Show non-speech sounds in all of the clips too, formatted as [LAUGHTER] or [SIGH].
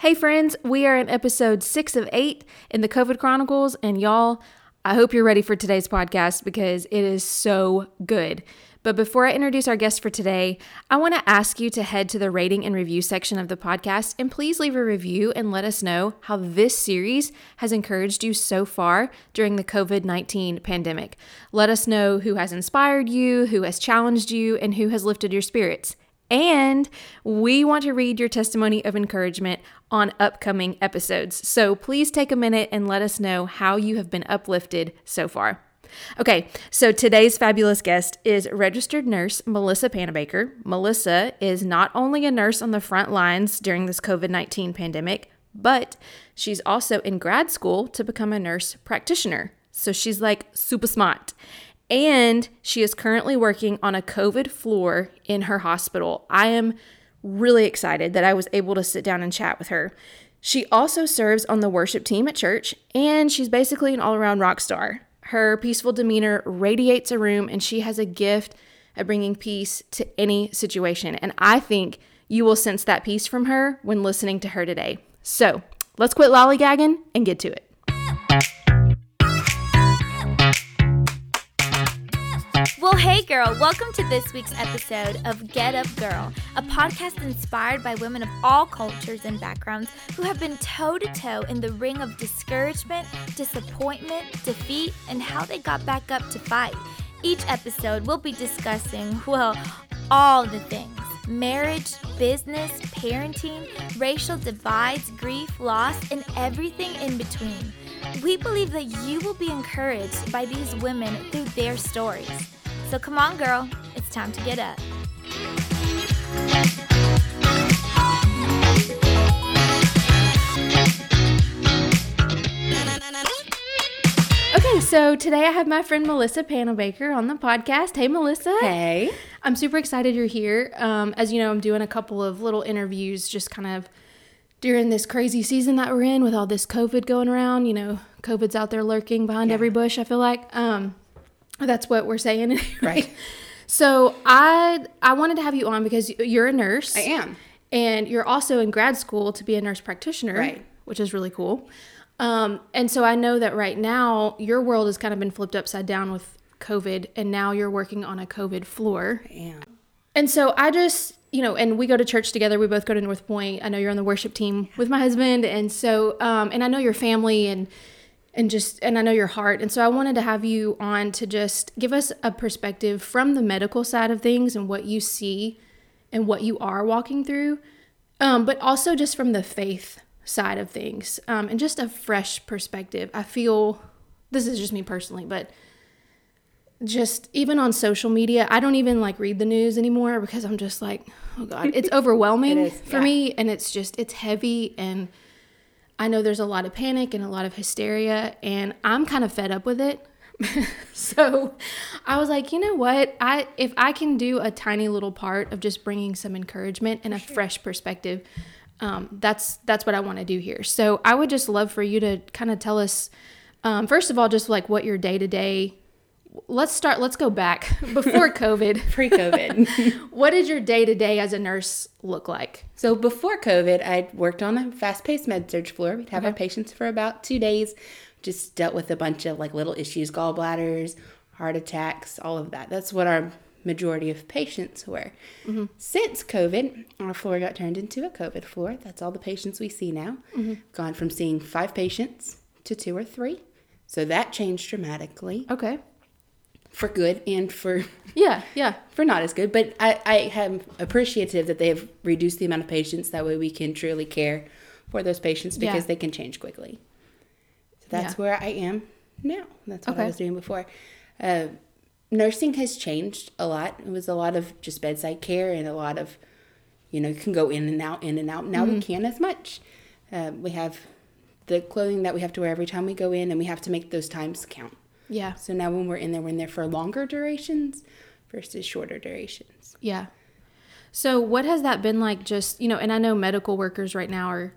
Hey, friends, we are in episode six of eight in the COVID Chronicles, and y'all, I hope you're ready for today's podcast because it is so good. But before I introduce our guest for today, I want to ask you to head to the rating and review section of the podcast and please leave a review and let us know how this series has encouraged you so far during the COVID 19 pandemic. Let us know who has inspired you, who has challenged you, and who has lifted your spirits. And we want to read your testimony of encouragement on upcoming episodes. So please take a minute and let us know how you have been uplifted so far. Okay, so today's fabulous guest is registered nurse Melissa Panabaker. Melissa is not only a nurse on the front lines during this COVID 19 pandemic, but she's also in grad school to become a nurse practitioner. So she's like super smart. And she is currently working on a COVID floor in her hospital. I am really excited that I was able to sit down and chat with her. She also serves on the worship team at church, and she's basically an all around rock star. Her peaceful demeanor radiates a room, and she has a gift at bringing peace to any situation. And I think you will sense that peace from her when listening to her today. So let's quit lollygagging and get to it. Well, hey, girl, welcome to this week's episode of Get Up Girl, a podcast inspired by women of all cultures and backgrounds who have been toe to toe in the ring of discouragement, disappointment, defeat, and how they got back up to fight. Each episode, we'll be discussing, well, all the things marriage, business, parenting, racial divides, grief, loss, and everything in between. We believe that you will be encouraged by these women through their stories. So come on, girl, it's time to get up. Okay, so today I have my friend Melissa Panabaker on the podcast. Hey, Melissa. Hey. I'm super excited you're here. Um, as you know, I'm doing a couple of little interviews just kind of during this crazy season that we're in with all this COVID going around. You know, COVID's out there lurking behind Yeah. every bush, I feel like. Um, that's what we're saying. [LAUGHS] Right. So I I wanted to have you on because you're a nurse. I am. And you're also in grad school to be a nurse practitioner, Right. which is really cool. Um, and so I know that right now your world has kind of been flipped upside down with COVID, and now you're working on a COVID floor. I am. And so I just, you know, and we go to church together. We both go to North Point. I know you're on the worship team with my husband, and so, um, and I know your family and and just and I know your heart. And so I wanted to have you on to just give us a perspective from the medical side of things and what you see and what you are walking through, um, but also just from the faith side of things um, and just a fresh perspective. I feel this is just me personally, but just even on social media, I don't even like read the news anymore because I'm just like, oh God, it's [LAUGHS] overwhelming It is, for yeah. me. And it's just, it's heavy. And I know there's a lot of panic and a lot of hysteria. And I'm kind of fed up with it. [LAUGHS] so I was like, you know what? I if I can do a tiny little part of just bringing some encouragement and a fresh perspective, um, that's that's what I want to do here. So I would just love for you to kind of tell us, um, first of all, just like what your day to day. Let's start. Let's go back [LAUGHS] before COVID. [LAUGHS] Pre COVID. [LAUGHS] what did your day to day as a nurse look like? so before COVID, I worked on a fast paced med surg floor. We'd have our patients for about two days, just dealt with a bunch of like little issues, gallbladders, heart attacks, all of that. That's what our majority of patients were. Mm-hmm. Since COVID, our floor got turned into a COVID floor. That's all the patients we see now. Mm-hmm. Gone from seeing five patients to two or three. So that changed dramatically Okay. For good and for [LAUGHS] Yeah. Yeah. for not as good, but I, I am appreciative that they have reduced the amount of patients. That way we can truly care for those patients because Yeah. they can change quickly. So that's Yeah. where I am now. That's what Okay. I was doing before. Uh, nursing has changed a lot. It was a lot of just bedside care and a lot of, you know, you can go in and out, in and out. Now Mm-hmm. we can't as much. Uh, we have the clothing that we have to wear every time we go in, and we have to make those times count. Yeah. So now when we're in there, we're in there for longer durations versus shorter durations. Yeah. So what has that been like just, you know, and I know medical workers right now are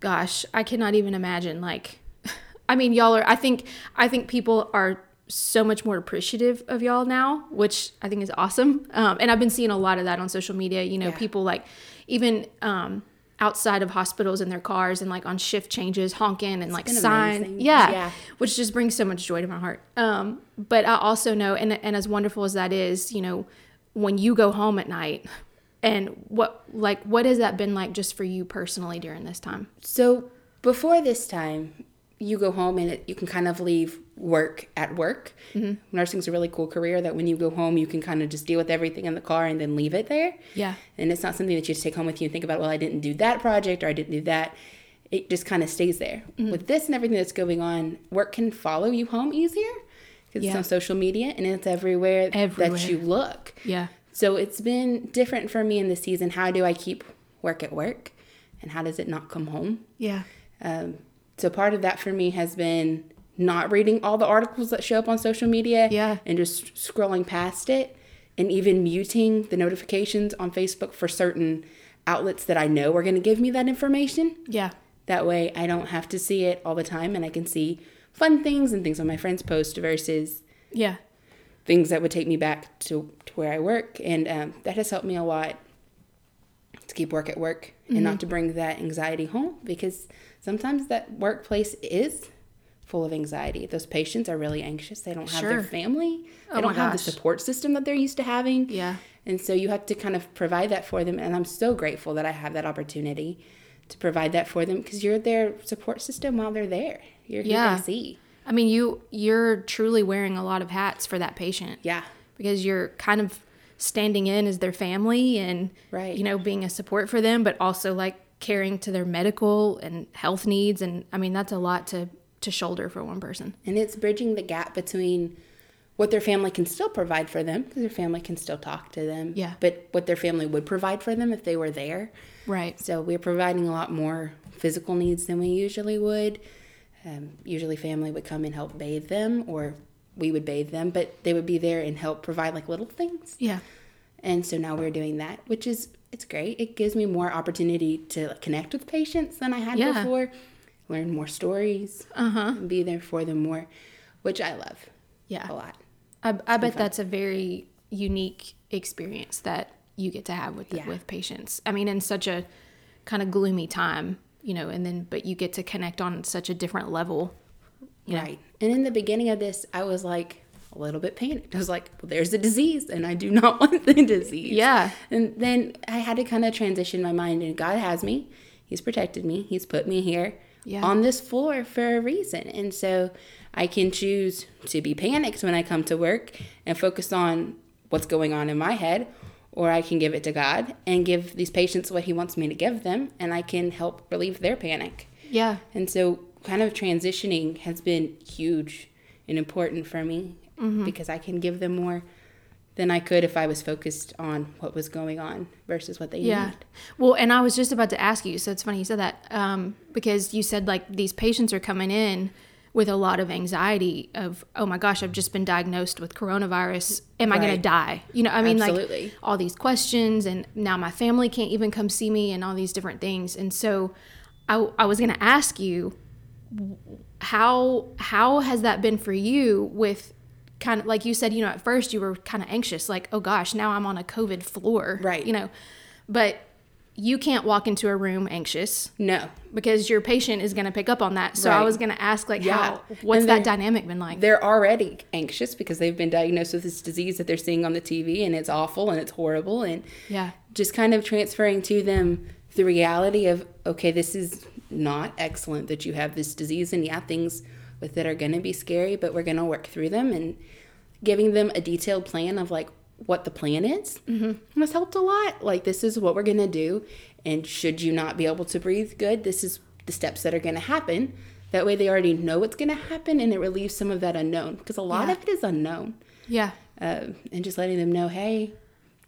gosh, I cannot even imagine like [LAUGHS] I mean, y'all are I think I think people are so much more appreciative of y'all now, which I think is awesome. Um, and I've been seeing a lot of that on social media. You know, Yeah. people like even um, outside of hospitals in their cars and like on shift changes, honking and like sign. Yeah, Yeah. Which just brings so much joy to my heart. Um, but I also know, and, and as wonderful as that is, you know, when you go home at night and what, like, what has that been like just for you personally during this time? So before this time, you go home and it, you can kind of leave work at work. Nursing's a really cool career that when you go home, you can kind of just deal with everything in the car and then leave it there. Yeah. And it's not something that you just take home with you and think about, well, I didn't do that project or I didn't do that. It just kind of stays there. With this and everything that's going on, work can follow you home easier because Yeah. it's on social media and it's everywhere, Everywhere. that you look. Yeah. So it's been different for me in this season. How do I keep work at work? And how does it not come home? Yeah. Um, so part of that for me has been not reading all the articles that show up on social media Yeah. and just scrolling past it and even muting the notifications on Facebook for certain outlets that I know are going to give me that information. Yeah. That way I don't have to see it all the time and I can see fun things and things on my friends' post versus Yeah. things that would take me back to, to where I work. And um, that has helped me a lot to keep work at work and not mm-hmm. to bring that anxiety home because sometimes that workplace is full of anxiety. Those patients are really anxious. They don't have Sure. their family, Oh they my don't have the support system that they're used to having. Yeah. And so you have to kind of provide that for them. And I'm so grateful that I have that opportunity to provide that for them because you're their support system while they're there. You're who Yeah. they see. I mean, you you're truly wearing a lot of hats for that patient. Yeah. because you're kind of standing in as their family and Right. you know being a support for them but also like caring to their medical and health needs and i mean that's a lot to to shoulder for one person And it's bridging the gap between what their family can still provide for them, because their family can still talk to them. Yeah. But what their family would provide for them if they were there. right So we're providing a lot more physical needs than we usually would. Um, usually, family would come and help bathe them, or we would bathe them, but they would be there and help provide like little things. yeah And so now we're doing that, which is it's great. It gives me more opportunity to connect with patients than I had Yeah. before, learn more stories, uh-huh and be there for them more, which I love yeah a lot. i, I bet that's a very unique experience that you get to have with Yeah. with patients i mean in such a kind of gloomy time you know and then but you get to connect on such a different level Yeah. Right. And in the beginning of this, I was like a little bit panicked. [LAUGHS] I was like, well, there's a disease, and I do [LAUGHS] not want the disease. Yeah. And then I had to kind of transition my mind, and God has me. He's protected me. He's put me here Yeah. on this floor for a reason. And so I can choose to be panicked when I come to work and focus on what's going on in my head, or I can give it to God and give these patients what He wants me to give them, and I can help relieve their panic. yeah And so, kind of transitioning has been huge and important for me Mm-hmm. because I can give them more than I could if I was focused on what was going on versus what they Yeah. need. Well, and I was just about to ask you, so it's funny you said that um, because you said like these patients are coming in with a lot of anxiety of, oh my gosh, I've just been diagnosed with coronavirus. Am I going to die? You know, I mean, Absolutely. like all these questions, and now my family can't even come see me, and all these different things. And so, I, I was going to ask you, how how has that been for you with kind of like you said you know at first you were kind of anxious like oh gosh now i'm on a covid floor Right. you know but you can't walk into a room anxious No, because your patient is going to pick up on that. So i was going to ask like Yeah. how what's that dynamic been like? they're already anxious because they've been diagnosed with this disease that they're seeing on the TV and it's awful and it's horrible and yeah. just kind of transferring to them the reality of okay this is not excellent that you have this disease. And yeah things with it are going to be scary but we're going to work through them. And giving them a detailed plan of like what the plan is mm-hmm. has helped a lot. Like this is what we're going to do. And should you not be able to breathe good this is the steps that are going to happen. That way they already know what's going to happen and it relieves some of that unknown because a lot Yeah. of it is unknown. Yeah. Um, and just letting them know, hey,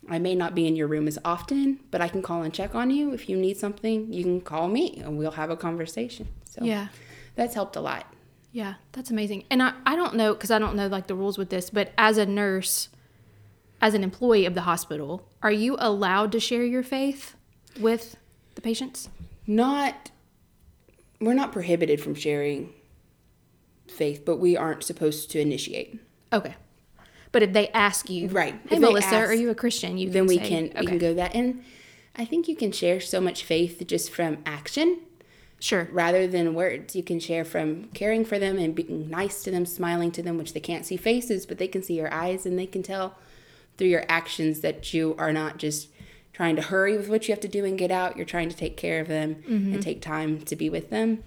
I may not be in your room as often, but I can call and check on you. If you need something, you can call me and we'll have a conversation. So yeah that's helped a lot. yeah that's amazing and i, I don't know because i don't know like the rules with this but as a nurse as an employee of the hospital are you allowed to share your faith with the patients Not, we're not prohibited from sharing faith, but we aren't supposed to initiate. Okay. But if they ask you, Right. Hey, If Melissa, are you a Christian? You Then we say- can we can go that and I think you can share so much faith just from action Sure. rather than words. You can share from caring for them and being nice to them, smiling to them, which they can't see faces, but they can see your eyes and they can tell through your actions that you are not just trying to hurry with what you have to do and get out. You're trying to take care of them and mm-hmm. take time to be with them.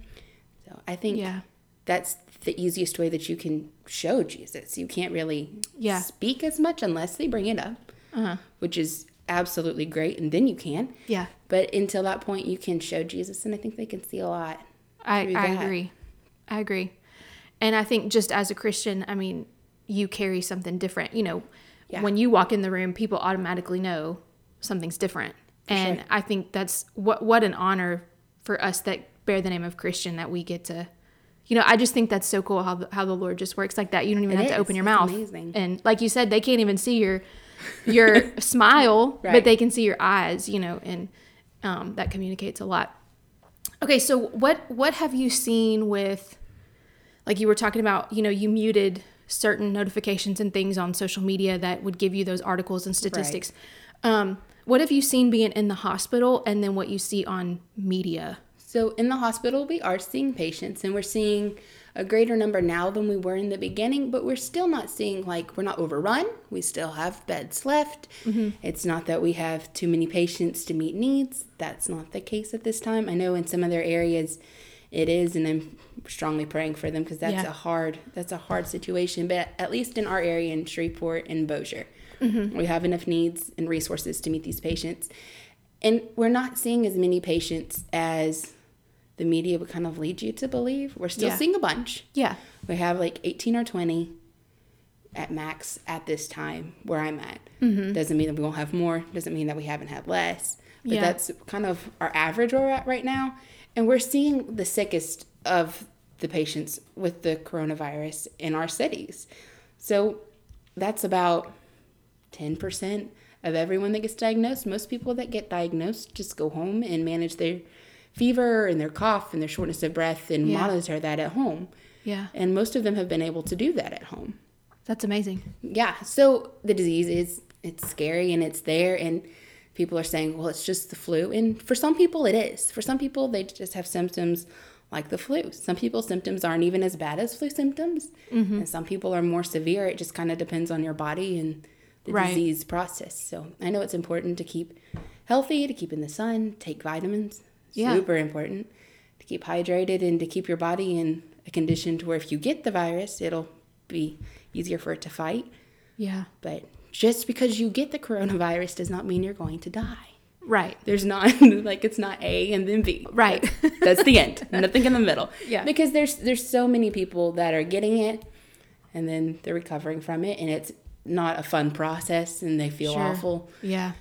So I think Yeah. That's the easiest way that you can show Jesus. You can't really Yeah. speak as much unless they bring it up, uh-huh. which is absolutely great, and then you can. Yeah. But until that point, you can show Jesus, and I think they can see a lot. I, I agree. I agree. And I think just as a Christian, I mean, you carry something different. You know, Yeah. when you walk in the room, people automatically know something's different. and sure. I think that's what what an honor for us that bear the name of Christian that we get to you know, I just think that's so cool how the, how the Lord just works like that. You don't even It have to open your It's mouth. amazing. And like you said, they can't even see your your [LAUGHS] smile, but they can see your eyes, you know, and um, that communicates a lot. Okay, so what what have you seen with like you were talking about, you know, you muted certain notifications and things on social media that would give you those articles and statistics. Um, what have you seen being in the hospital and then what you see on media? So in the hospital, we are seeing patients, and we're seeing a greater number now than we were in the beginning, but we're still not seeing like we're not overrun. We still have beds left. Mm-hmm. It's not that we have too many patients to meet needs. That's not the case at this time. I know in some other areas it is, and I'm strongly praying for them because that's Yeah. a hard that's a hard situation. But at least in our area in Shreveport and Bossier, mm-hmm. we have enough needs and resources to meet these patients. And we're not seeing as many patients as the media would kind of lead you to believe. We're still Yeah. seeing a bunch. Yeah. We have like 18 or 20 at max at this time where I'm at. Mm-hmm. Doesn't mean that we won't have more, doesn't mean that we haven't had less. But Yeah. that's kind of our average we're at right now. And we're seeing the sickest of the patients with the coronavirus in our cities. So that's about 10% of everyone that gets diagnosed. Most people that get diagnosed just go home and manage their fever and their cough and their shortness of breath and Yeah. monitor that at home. Yeah. And most of them have been able to do that at home. That's amazing. Yeah. So the disease is it's scary and it's there and people are saying, well, it's just the flu. And for some people it is. For some people they just have symptoms like the flu. Some people's symptoms aren't even as bad as flu symptoms. Mm-hmm. And some people are more severe. It just kind of depends on your body and the Right. disease process. So I know it's important to keep healthy, to keep in the sun, take vitamins. Yeah. Super important to keep hydrated and to keep your body in a condition to where if you get the virus, it'll be easier for it to fight. Yeah. But just because you get the coronavirus does not mean you're going to die. Right. There's not [LAUGHS] like it's not A and then B. Right. That's, the end. Nothing in the middle. [LAUGHS] Yeah. Because there's there's so many people that are getting it and then they're recovering from it and it's not a fun process and they feel Sure. awful. Yeah.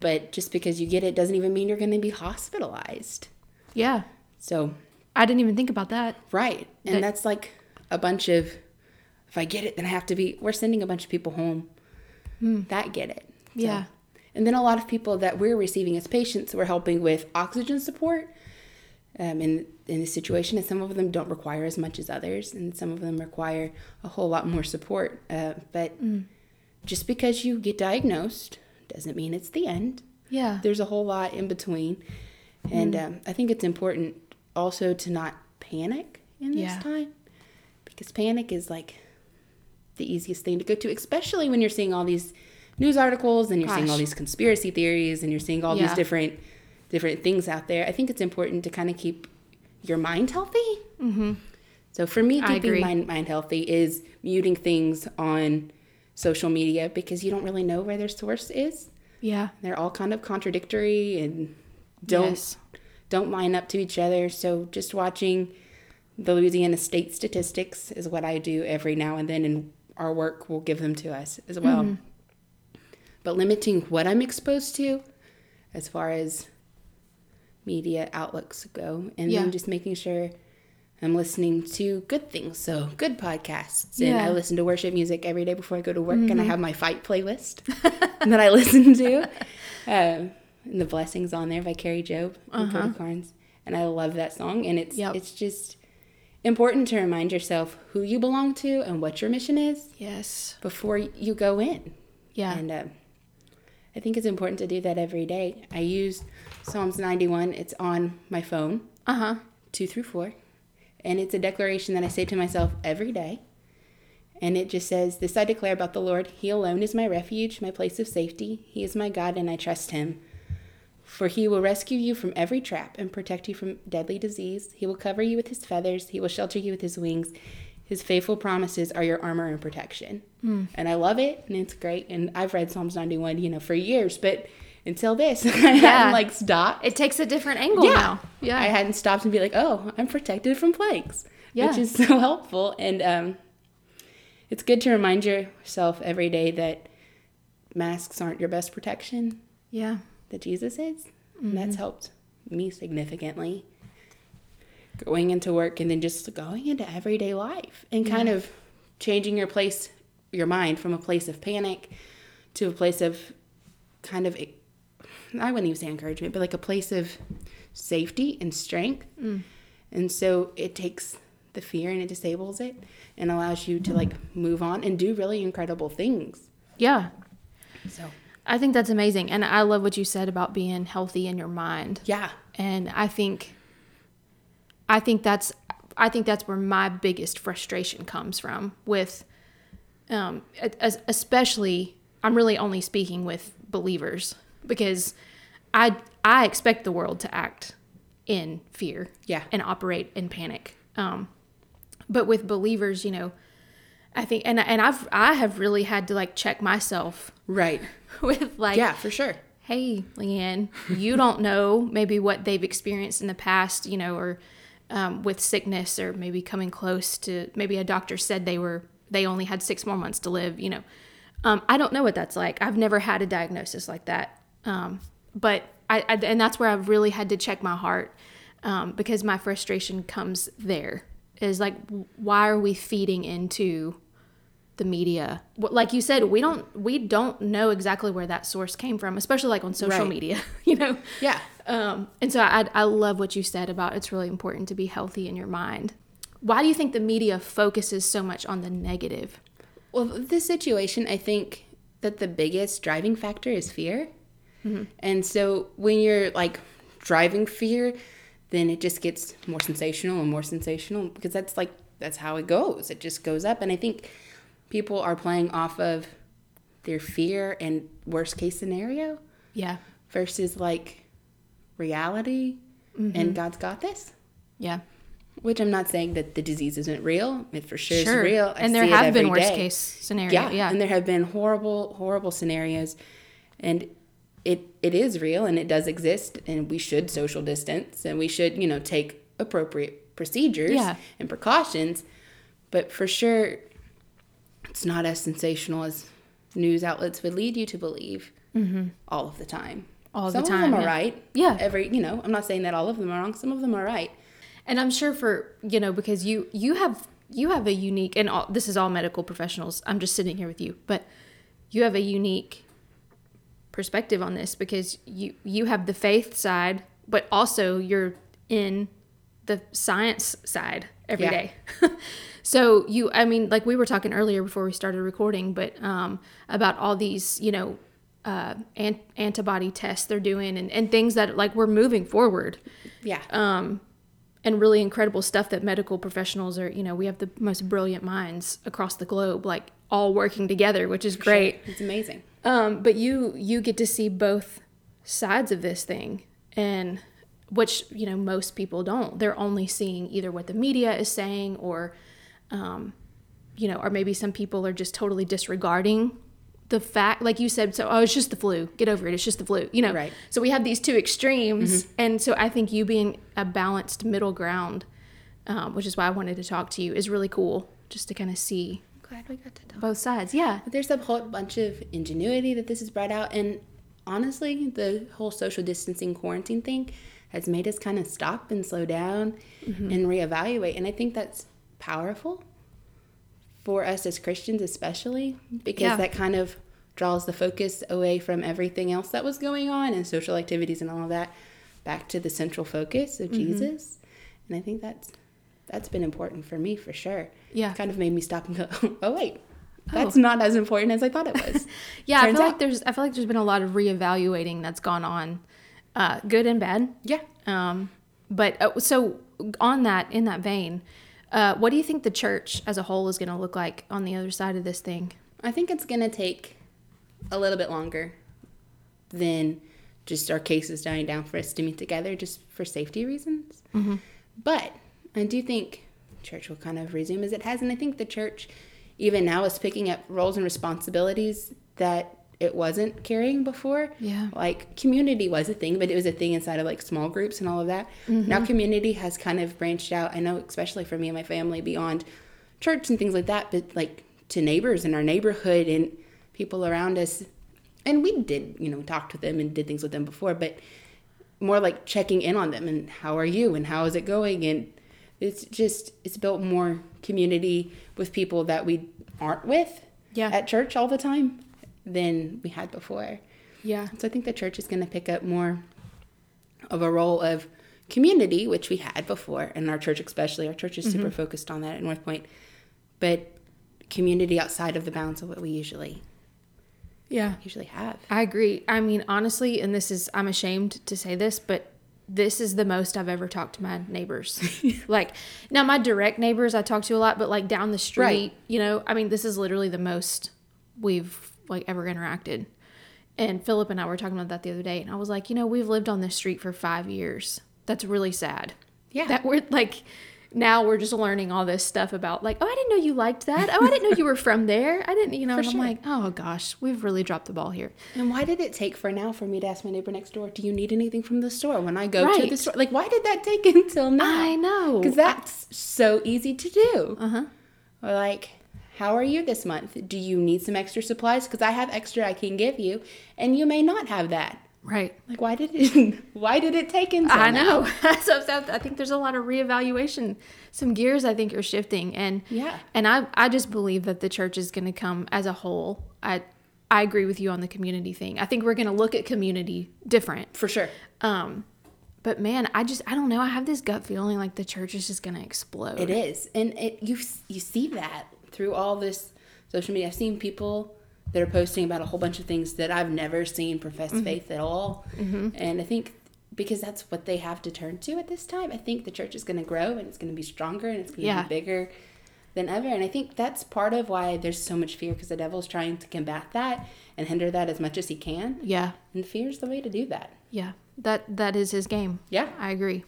But just because you get it doesn't even mean you're going to be hospitalized. Yeah. So, I didn't even think about that. right. And That- that's like a bunch of if I get it then I have to be we're sending a bunch of people home that get it. So- Hmm. Yeah. And then a lot of people that we're receiving as patients, we're helping with oxygen support um, in in this situation, and some of them don't require as much as others, and some of them require a whole lot more support. Uh, but Mm. just because you get diagnosed doesn't mean it's the end. Yeah. There's a whole lot in between, and Mm. um, I think it's important also to not panic in this Yeah. time because panic is like the easiest thing to go to, especially when you're seeing all these news articles and you're seeing all these conspiracy theories and you're seeing all Yeah. these different different things out there. I think it's important to kind of keep your mind healthy. Mm-hmm. So for me, keeping my mind healthy is muting things on social media because you don't really know where their source is. Yeah. They're all kind of contradictory and don't Yes. don't line up to each other. So just watching the Louisiana state statistics is what I do every now and then, and our work will give them to us as well. Mm-hmm. But limiting what I'm exposed to as far as media outlooks go, and Yeah. then just making sure I'm listening to good things. So good podcasts, and Yeah. Mm-hmm. I listen to worship music every day before I go to work, and I have my fight playlist [LAUGHS] that I listen to. Um, and the blessings on there by Kari Jobe and Cody Carnes, and I love that song. And it's Uh-huh. Yep. it's just important to remind yourself who you belong to and what your mission is Yes. before you go in. Yeah. And uh, I think it's important to do that every day. I use Psalms 91. It's on my phone, Uh huh. two through four. And it's a declaration that I say to myself every day. And it just says, This I declare about the Lord. He alone is my refuge, my place of safety. He is my God, and I trust him. For he will rescue you from every trap and protect you from deadly disease. He will cover you with his feathers, he will shelter you with his wings. His faithful promises are your armor and protection. Hmm. And I love it, and it's great. And I've read Psalms 91, you know, for years, but until this, [LAUGHS] I hadn't like stopped. It takes a different angle Yeah. now. Yeah. I hadn't stopped and be like, oh, I'm protected from plagues, Yeah. which is [LAUGHS] so helpful. And um, it's good to remind yourself every day that masks aren't your best protection, yeah. that Jesus is. Mm-hmm. that's helped me significantly. Going into work and then just going into everyday life and kind of changing your place, your mind from a place of panic to a place of kind of, I wouldn't even say encouragement, but like a place of safety and strength. And so it takes the fear and it disables it and allows you to like move on and do really incredible things. Yeah. So, I think that's amazing. And I love what you said about being healthy in your mind. yeah. And I think I think that's I think that's where my biggest frustration comes from with um especially I'm really only speaking with believers because I I expect the world to act in fear Yeah. and operate in panic. Um but with believers, you know, I think and and I've I have really had to like check myself Right. [LAUGHS] with like Yeah, for sure. hey, Leanne, you don't know maybe what they've experienced in the past, you know, or um, with sickness, or maybe coming close to maybe a doctor said they were they only had six more months to live. You know, um, I don't know what that's like. I've never had a diagnosis like that, um, but I, I and that's where I've really had to check my heart um, because my frustration comes there. Is like, why are we feeding into the media like you said we don't we don't know exactly where that source came from especially like on social Right. media [LAUGHS] you know Yeah. um, and so I, I love what you said about it's really important to be healthy in your mind why do you think the media focuses so much on the negative Well, this situation, I think that the biggest driving factor is fear. Mm-hmm. And so when you're like driving fear, then it just gets more sensational and more sensational because that's like, that's how it goes. It just goes up. And I think people are playing off of their fear and worst case scenario yeah versus like reality mm-hmm. and God's got this. yeah Which I'm not saying that the disease isn't real. It for sure, sure is real. I and there have been worst day. case scenarios yeah, yeah, and there have been horrible horrible scenarios and it it is real and it does exist and we should social distance and we should you know take appropriate procedures Yeah. and precautions but for sure it's not as sensational as news outlets would lead you to believe all of the time Mm-hmm. All the some of time, them are yeah. right Yeah. every you know i'm not saying that all of them are wrong some of them are right and i'm sure for you know because you you have you have a unique and all, this is all medical professionals i'm just sitting here with you but you have a unique perspective on this because you you have the faith side but also you're in the science side every Yeah. day. [LAUGHS] so you i mean like we were talking earlier before we started recording but um about all these you know uh an- antibody tests they're doing and, and things that like we're moving forward. Yeah. Um, and really incredible stuff that medical professionals are you know we have the most brilliant minds across the globe like all working together which is great. It's amazing um, but you you get to see both sides of this thing and which you know most people don't. They're only seeing either what the media is saying or um, you know or maybe some people are just totally disregarding the fact like you said so oh it's just the flu. Get over it. It's just the flu you know. Right. so we have these two extremes and so i think you being a balanced middle ground um, which is why i wanted to talk to you is really cool just to kind of see glad we got to talk both sides yeah But there's a whole bunch of ingenuity that this has brought out. And honestly, the whole social distancing quarantine thing has made us kind of stop and slow down Mm-hmm. and reevaluate. And I think that's powerful for us as Christians, especially because Yeah. that kind of draws the focus away from everything else that was going on and social activities and all of that back to the central focus of Mm-hmm. Jesus. And I think that's that's been important for me for sure. Yeah. Kind of made me stop and go, [LAUGHS] oh wait, that's not as important as I thought it [LAUGHS] was. Yeah, I feel out. like there's I feel like there's been a lot of reevaluating that's gone on, uh, good and bad. yeah. Um, but uh, so on that in that vein, uh, what do you think the church as a whole is going to look like on the other side of this thing? I think it's going to take a little bit longer than just our cases dying down for us to meet together just for safety reasons. But I do think church will kind of resume as it has. And I think the church, even now, is picking up roles and responsibilities that it wasn't carrying before. Yeah. Like community was a thing, but it was a thing inside of like small groups and all of that. Mm-hmm. Now community has kind of branched out. I know, especially for me and my family, beyond church and things like that, but like to neighbors in our neighborhood and people around us. And we did, you know, talked with them and did things with them before, but more like checking in on them and how are you and how is it going and it's just it's built more community with people that we aren't with Yeah. at church all the time than we had before. Yeah. So I think the church is going to pick up more of a role of community, which we had before, and our church especially. Our church is mm-hmm. super focused on that at North Point, but community outside of the bounds of what we usually Yeah. usually have. I agree. I mean, honestly, and this is, I'm ashamed to say this, but this is the most I've ever talked to my neighbors. [LAUGHS] like, now my direct neighbors I talk to a lot, but like down the street, Right. you know, I mean, this is literally the most we've like ever interacted. And Philip and I were talking about that the other day, and I was like, you know, we've lived on this street for five years. That's really sad. Yeah. That we're like, now we're just learning all this stuff about like, oh, I didn't know you liked that. Oh, I didn't know you were from there. I didn't, you know. And sure. I'm like, oh gosh, we've really dropped the ball here. And why did it take for now for me to ask my neighbor next door, "Do you need anything from the store?" When I go to the store, like, why did that take [LAUGHS] until now? I know. because that's so easy to do. Uh huh. Or like, how are you this month? Do you need some extra supplies? Because I have extra I can give you, and you may not have that. Right. Like, why did it? [LAUGHS] Why did it take until I know. [LAUGHS] so, so I think there's a lot of reevaluation. Some gears I think are shifting, and Yeah. and I I just believe that the church is going to come as a whole. I I agree with you on the community thing. I think we're going to look at community different. For sure. Um, but man, I just I don't know. I have this gut feeling like the church is just going to explode. It is, and it you you see that through all this social media. I've seen people that are posting about a whole bunch of things that I've never seen profess Mm-hmm. faith at all, and I think because that's what they have to turn to at this time. I think the church is going to grow and it's going to be stronger and it's going to Yeah. be bigger than ever. And I think that's part of why there's so much fear because the devil's trying to combat that and hinder that as much as he can. Yeah. And fear's the way to do that. Yeah. That that is his game. Yeah. I agree.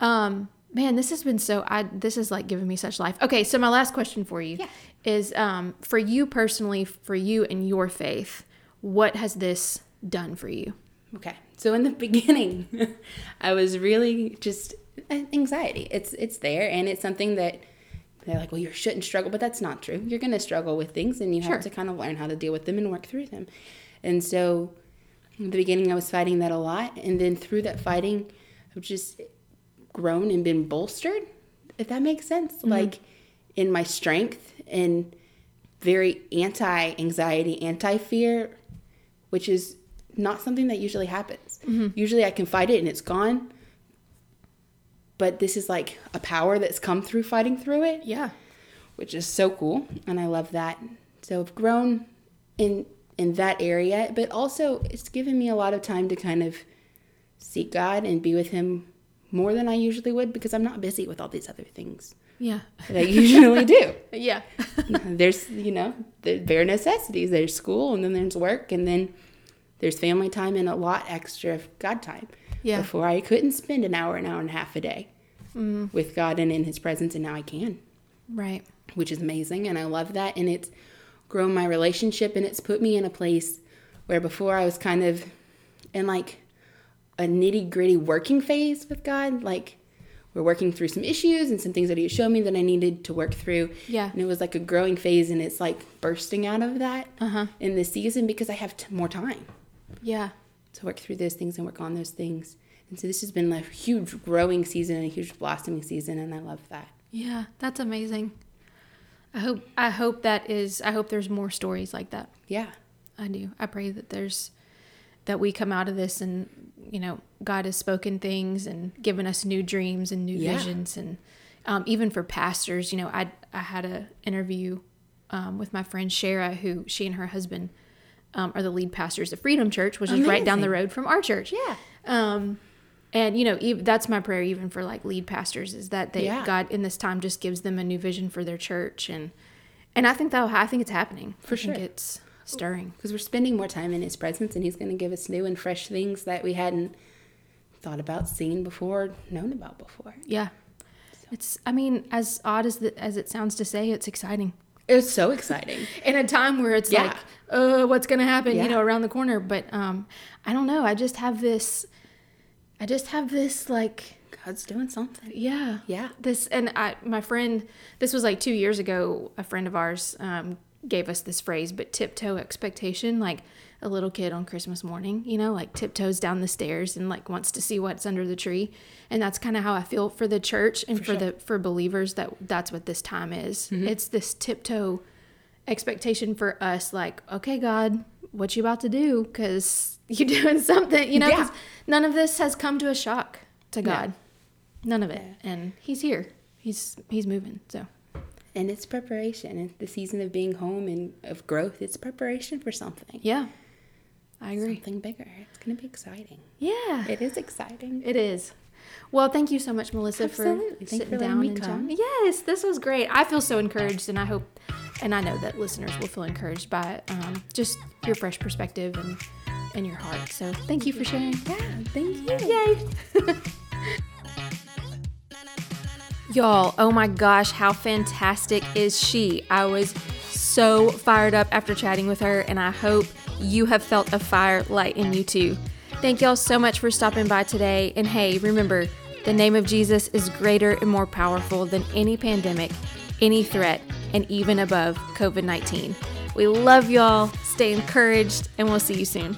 Um, man, this has been so I this is like giving me such life. Okay, so my last question for you Yeah. Is um for you personally, for you and your faith, what has this done for you? Okay. So in the [LAUGHS] beginning, [LAUGHS] I was really just anxiety. It's it's there and it's something that they're like, well, you shouldn't struggle, but that's not true. You're going to struggle with things and you Sure. have to kind of learn how to deal with them and work through them. And so in the beginning, I was fighting that a lot. And then through that fighting, I've just grown and been bolstered, if that makes sense. Like in my strength and very anti anxiety, anti fear, which is not something that usually happens. Mm-hmm. Usually I can fight it and it's gone. But this is like a power that's come through fighting through it, Yeah. which is so cool. And I love that. So I've grown in in that area, but also it's given me a lot of time to kind of seek God and be with him more than I usually would because I'm not busy with all these other things Yeah. [LAUGHS] I usually do [LAUGHS] yeah. there's you know the bare necessities there's school and then there's work and then there's family time and a lot extra of god time Yeah. before i couldn't spend an hour an hour and a half a day Mm. with god and in his presence and now i can right. which is amazing and i love that and it's grown my relationship and it's put me in a place where before i was kind of in like a nitty gritty working phase with god like we're working through some issues and some things that he showed me that i needed to work through Yeah. and it was like a growing phase and it's like bursting out of that Uh-huh. in this season because i have t- more time Yeah. to work through those things and work on those things and so this has been a huge growing season and a huge blossoming season and i love that Yeah. That's amazing. I hope I hope that is I hope there's more stories like that. yeah I do. I pray that there's that we come out of this and you know God has spoken things and given us new dreams and new Yeah. visions and um, even for pastors, you know, I I had a interview um, with my friend Shara, who she and her husband um, are the lead pastors of Freedom Church, which is right down the road from our church. Yeah. Um, and you know, ev that's my prayer even for like lead pastors is that they Yeah. God in this time just gives them a new vision for their church and and I think that I think it's happening For I think sure. it's stirring. Because we're spending more time in His presence, and He's going to give us new and fresh things that we hadn't thought about, seen before, known about before. Yeah, it's I mean as odd as the, as it sounds to say, it's exciting. It's so exciting. [LAUGHS] in a time where it's Yeah. like, uh, what's gonna happen, Yeah. you know, around the corner. But um, I don't know. I just have this. I just have this like, God's doing something. yeah, Yeah. This and I, my friend. This was like two years ago. A friend of ours um, gave us this phrase, but tiptoe expectation, like a little kid on Christmas morning, you know, like tiptoes down the stairs and like wants to see what's under the tree. And that's kind of how I feel for the church and for, the for believers that that's what this time is. Mm-hmm. It's this tiptoe expectation for us like okay god what you about to do? Because you're [LAUGHS] doing something you know, Yeah. none of this has come to a shock to god. None of it. And he's here. He's he's moving so And it's preparation. It's the season of being home and of growth, it's preparation for something. yeah i agree Something bigger. It's going to be exciting. yeah It is exciting. it is well thank you so much melissa Absolutely. for Thank you sitting for down and come. chatting. yes this was great i feel so encouraged and i hope and i know that listeners will feel encouraged by um, just your fresh perspective and and your heart so thank you for sharing Yeah. Thank you. Yay! [LAUGHS] Y'all, oh my gosh, how fantastic is she? I was so fired up after chatting with her, and I hope you have felt a fire light in you too. Thank y'all so much for stopping by today. And hey, remember, the name of Jesus is greater and more powerful than any pandemic, any threat, and even above COVID 19. We love y'all. Stay encouraged, and we'll see you soon.